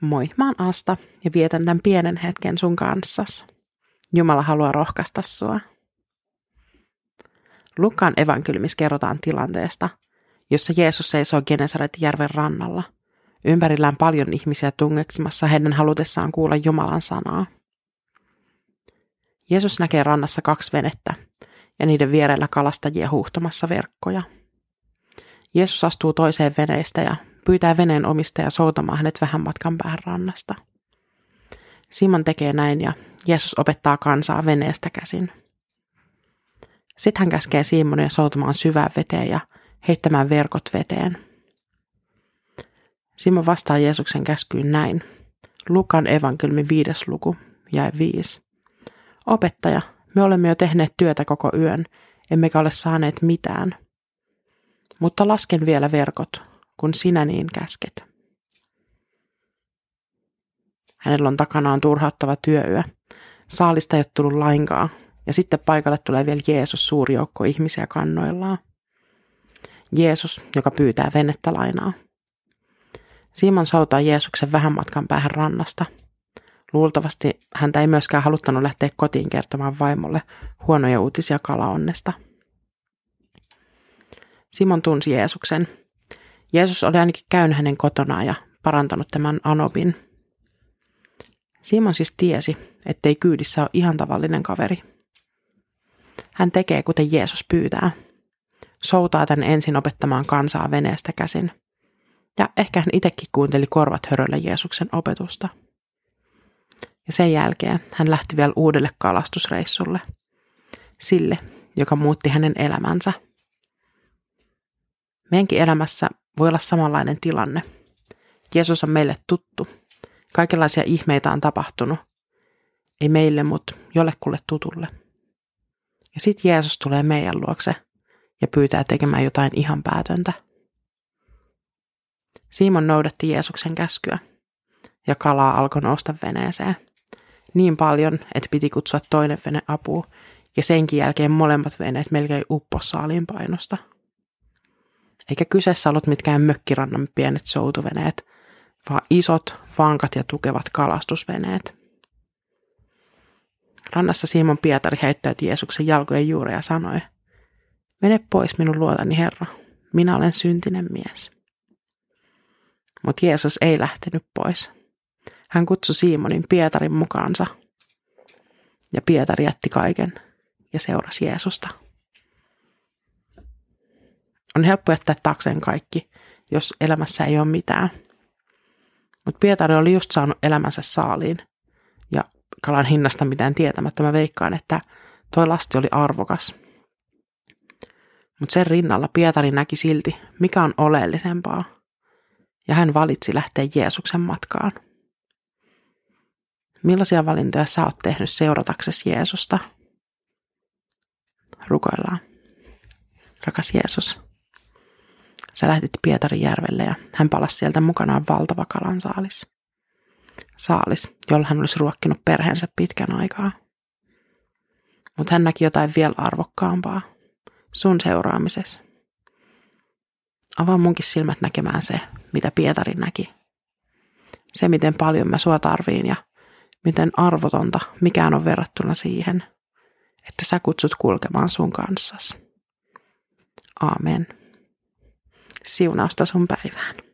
Moi, mä oon Asta ja vietän tämän pienen hetken sun kanssas. Jumala haluaa rohkaista sua. Lukaan evankeliumissa kerrotaan tilanteesta, jossa Jeesus seisoo Genesaretin järven rannalla. Ympärillään paljon ihmisiä tungeksimassa heidän halutessaan kuulla Jumalan sanaa. Jeesus näkee rannassa kaksi venettä ja niiden vierellä kalastajia huuhtomassa verkkoja. Jeesus astuu toiseen veneestä ja pyytää veneen omistaja soutamaan hänet vähän matkan päähän rannasta. Simon tekee näin ja Jeesus opettaa kansaa veneestä käsin. Sitten hän käskee Simonia soutamaan syvään veteen ja heittämään verkot veteen. Simon vastaa Jeesuksen käskyyn näin. Lukan evankelmi viides luku, ja viisi. Opettaja, me olemme jo tehneet työtä koko yön, emmekä ole saaneet mitään. Mutta lasken vielä verkot, kun sinä niin käsket. Hänellä on takanaan turhauttava työyö. Saalista ei ole tullut lainkaan, ja sitten paikalle tulee vielä Jeesus suuri joukko ihmisiä kannoillaan. Jeesus, joka pyytää venettä lainaa. Simon soutaa Jeesuksen vähän matkan päähän rannasta. Luultavasti häntä ei myöskään haluttanut lähteä kotiin kertomaan vaimolle huonoja uutisia kalaonnesta. Simon tunsi Jeesuksen Jeesus oli ainakin käynyt hänen kotonaan ja parantanut tämän Anobin. Simon siis tiesi, ettei kyydissä ole ihan tavallinen kaveri. Hän tekee kuten Jeesus pyytää. Soutaa tän ensin opettamaan kansaa veneestä käsin. Ja ehkä hän itsekin kuunteli korvat höröllä Jeesuksen opetusta. Ja sen jälkeen hän lähti vielä uudelle kalastusreissulle. Sille, joka muutti hänen elämänsä. Meidänkin elämässä voi olla samanlainen tilanne. Jeesus on meille tuttu. Kaikenlaisia ihmeitä on tapahtunut. Ei meille, mutta jollekulle tutulle. Ja sitten Jeesus tulee meidän luokse ja pyytää tekemään jotain ihan päätöntä. Simon noudatti Jeesuksen käskyä ja kalaa alkoi nousta veneeseen. Niin paljon, että piti kutsua toinen vene apuun ja senkin jälkeen molemmat veneet melkein upposi saaliin painosta – eikä kyseessä ollut mitkään mökkirannan pienet soutuveneet, vaan isot, vankat ja tukevat kalastusveneet. Rannassa Simon Pietari heittäytyi Jeesuksen jalkojen juureen ja sanoi, Mene pois minun luotani Herra, minä olen syntinen mies. Mutta Jeesus ei lähtenyt pois. Hän kutsui Simonin Pietarin mukaansa. Ja Pietari jätti kaiken ja seurasi Jeesusta. On helppo jättää taakseen kaikki, jos elämässä ei ole mitään. Mutta Pietari oli just saanut elämänsä saaliin. Ja kalan hinnasta mitään tietämättä mä veikkaan, että toi lasti oli arvokas. Mutta sen rinnalla Pietari näki silti, mikä on oleellisempaa. Ja hän valitsi lähteä Jeesuksen matkaan. Millaisia valintoja sä oot tehnyt seurataksesi Jeesusta? Rukoillaan. Rakas Jeesus, Sä lähtit Pietarin järvelle ja hän palasi sieltä mukanaan valtava kalansaalis. Saalis, jolla hän olisi ruokkinut perheensä pitkän aikaa. Mutta hän näki jotain vielä arvokkaampaa. Sun seuraamisessa. Avaa munkin silmät näkemään se, mitä Pietari näki. Se, miten paljon mä sua tarviin ja miten arvotonta mikään on verrattuna siihen, että sä kutsut kulkemaan sun kanssas. Amen siunausta sun päivään.